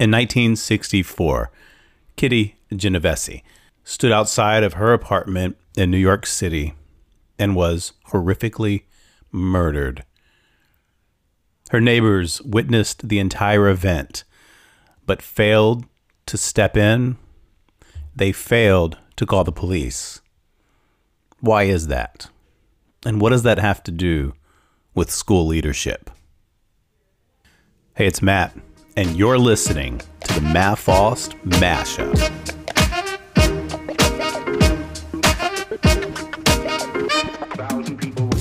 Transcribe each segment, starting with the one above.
In 1964, Kitty Genovese stood outside of her apartment in New York City and was horrifically murdered. Her neighbors witnessed the entire event, but failed to step in. They failed to call the police. Why is that? And what does that have to do with school leadership? Hey, it's Matt, and you're listening to the Matt Faust Mashup.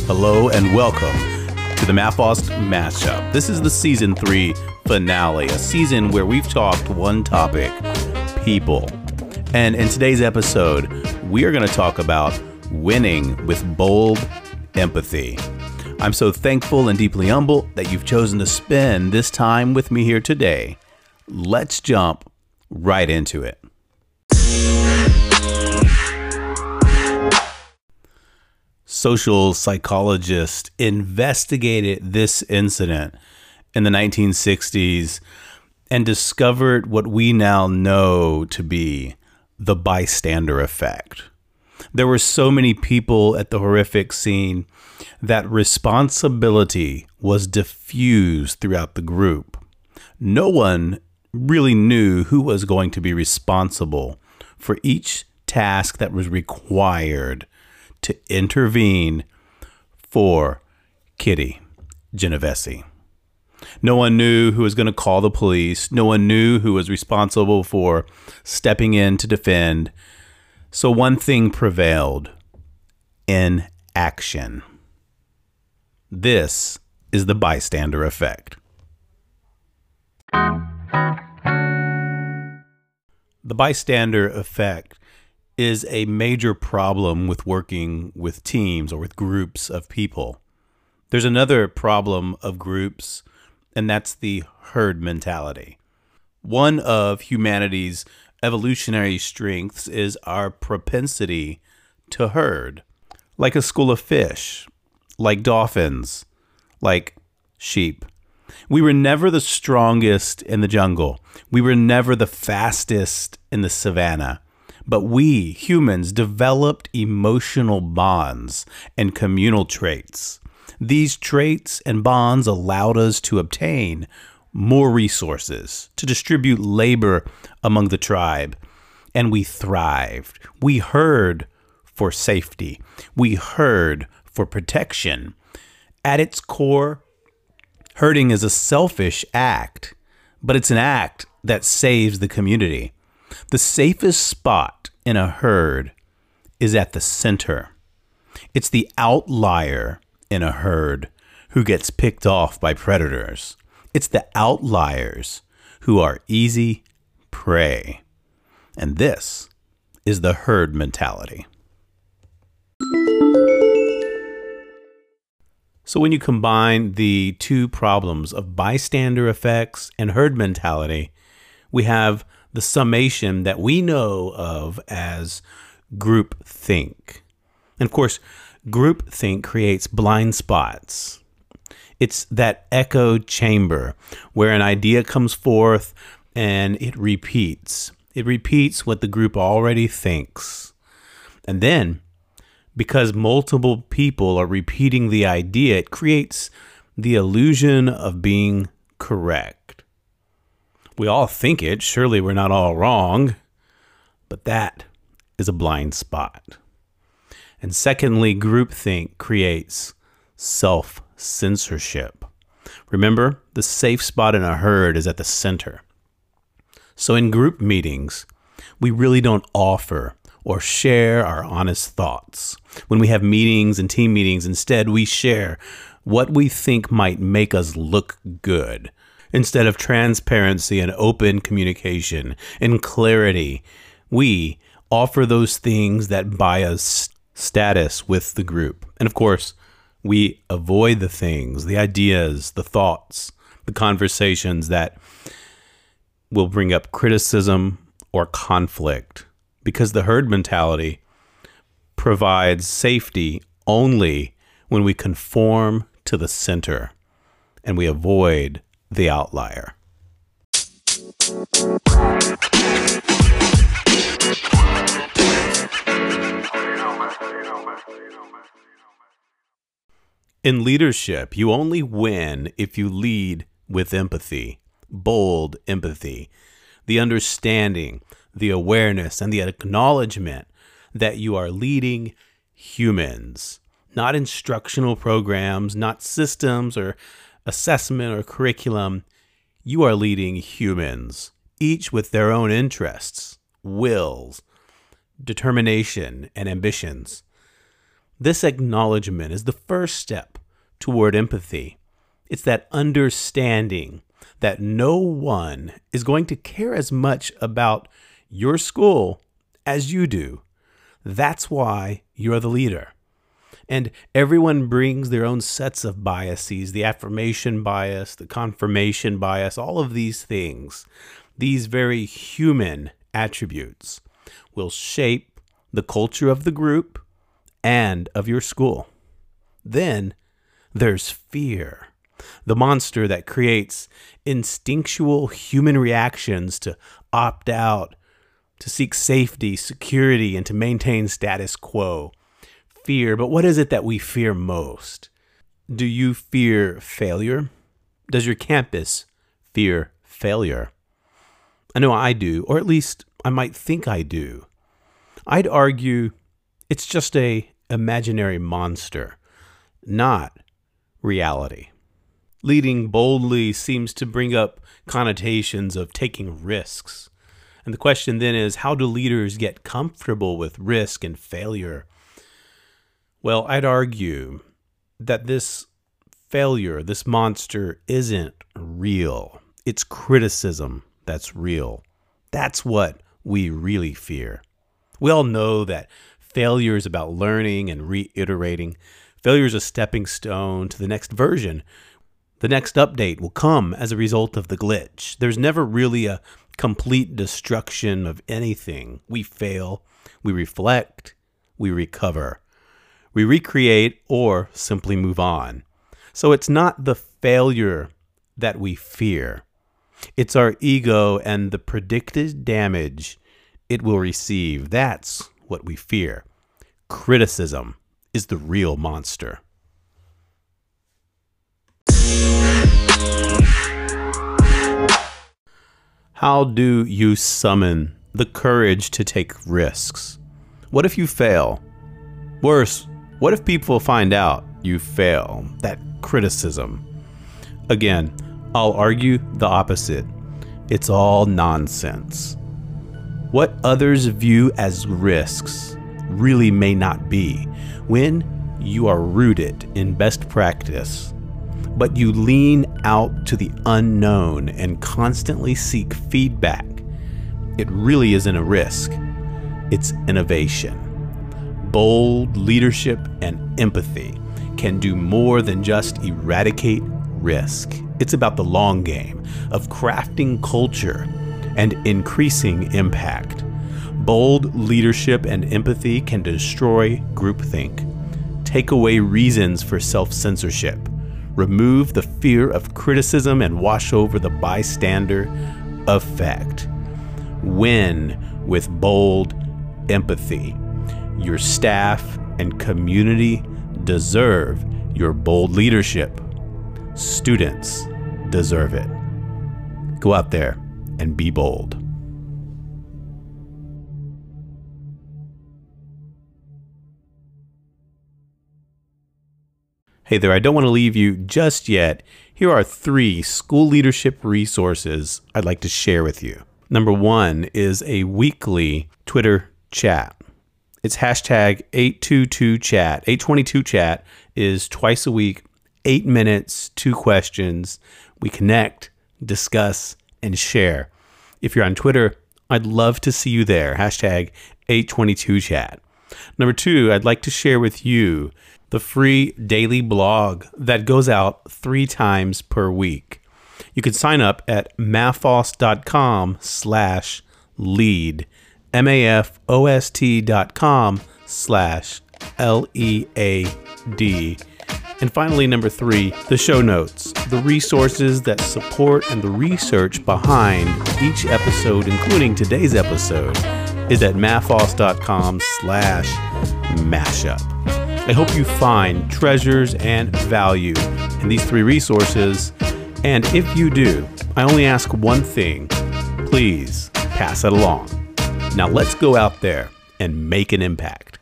Hello and welcome to the Matt Faust Mashup. This is the season three finale, a season where we've talked one topic people. And in today's episode, we are going to talk about winning with bold empathy. I'm so thankful and deeply humble that you've chosen to spend this time with me here today. Let's jump right into it. Social psychologists investigated this incident in the 1960s and discovered what we now know to be the bystander effect. There were so many people at the horrific scene that responsibility was diffused throughout the group. No one really knew who was going to be responsible for each task that was required to intervene for Kitty Genovese. No one knew who was going to call the police. No one knew who was responsible for stepping in to defend. So one thing prevailed in action. This is the bystander effect. The bystander effect is a major problem with working with teams or with groups of people. There's another problem of groups, and that's the herd mentality. One of humanity's evolutionary strengths is our propensity to herd, like a school of fish, like dolphins, like sheep. We were never the strongest in the jungle. We were never the fastest in the savannah. But we, humans, developed emotional bonds and communal traits. These traits and bonds allowed us to obtain more resources, to distribute labor among the tribe, and we thrived. We heard for safety, we heard for protection. At its core, herding is a selfish act, but it's an act that saves the community. The safest spot in a herd is at the center. It's the outlier in a herd who gets picked off by predators. It's the outliers who are easy prey. And this is the herd mentality. So, when you combine the two problems of bystander effects and herd mentality, we have the summation that we know of as group think. And of course, group think creates blind spots. It's that echo chamber where an idea comes forth and it repeats. It repeats what the group already thinks. And then because multiple people are repeating the idea, it creates the illusion of being correct. We all think it, surely we're not all wrong, but that is a blind spot. And secondly, groupthink creates self censorship. Remember, the safe spot in a herd is at the center. So in group meetings, we really don't offer or share our honest thoughts. When we have meetings and team meetings, instead, we share what we think might make us look good. Instead of transparency and open communication and clarity, we offer those things that buy us status with the group. And of course, we avoid the things, the ideas, the thoughts, the conversations that will bring up criticism or conflict. Because the herd mentality provides safety only when we conform to the center and we avoid the outlier. In leadership, you only win if you lead with empathy, bold empathy, the understanding, the awareness, and the acknowledgement that you are leading humans, not instructional programs, not systems or assessment or curriculum. You are leading humans, each with their own interests, wills, determination, and ambitions. This acknowledgement is the first step toward empathy. It's that understanding that no one is going to care as much about your school as you do. That's why you're the leader. And everyone brings their own sets of biases the affirmation bias, the confirmation bias, all of these things, these very human attributes will shape the culture of the group and of your school. Then there's fear, the monster that creates instinctual human reactions to opt out, to seek safety, security, and to maintain status quo. Fear, but what is it that we fear most? Do you fear failure? Does your campus fear failure? I know I do, or at least I might think I do. I'd argue it's just a imaginary monster, not reality. Leading boldly seems to bring up connotations of taking risks. And the question then is how do leaders get comfortable with risk and failure? Well, I'd argue that this failure, this monster, isn't real. It's criticism that's real. That's what we really fear. We all know that failure is about learning and reiterating. Failure is a stepping stone to the next version. The next update will come as a result of the glitch. There's never really a complete destruction of anything. We fail, we reflect, we recover. We recreate or simply move on. So it's not the failure that we fear. It's our ego and the predicted damage it will receive. That's what we fear. Criticism is the real monster. How do you summon the courage to take risks? What if you fail? Worse, what if people find out you fail? That criticism. Again, I'll argue the opposite. It's all nonsense. What others view as risks really may not be when you are rooted in best practice, but you lean out to the unknown and constantly seek feedback. It really isn't a risk, it's innovation. Bold leadership and empathy can do more than just eradicate risk. It's about the long game of crafting culture and increasing impact. Bold leadership and empathy can destroy groupthink, take away reasons for self censorship, remove the fear of criticism, and wash over the bystander effect. Win with bold empathy. Your staff and community deserve your bold leadership. Students deserve it. Go out there and be bold. Hey there, I don't want to leave you just yet. Here are three school leadership resources I'd like to share with you. Number one is a weekly Twitter chat. It's hashtag 822chat. 822chat is twice a week, eight minutes, two questions. We connect, discuss, and share. If you're on Twitter, I'd love to see you there. Hashtag 822chat. Number two, I'd like to share with you the free daily blog that goes out three times per week. You can sign up at mafost.com slash lead, M-A-F-O-S-T dot com slash L-E-A-D. And finally, number three, the show notes, the resources that support and the research behind each episode, including today's episode, is at mafost.com slash mashup. I hope you find treasures and value in these three resources. And if you do, I only ask one thing please pass it along. Now let's go out there and make an impact.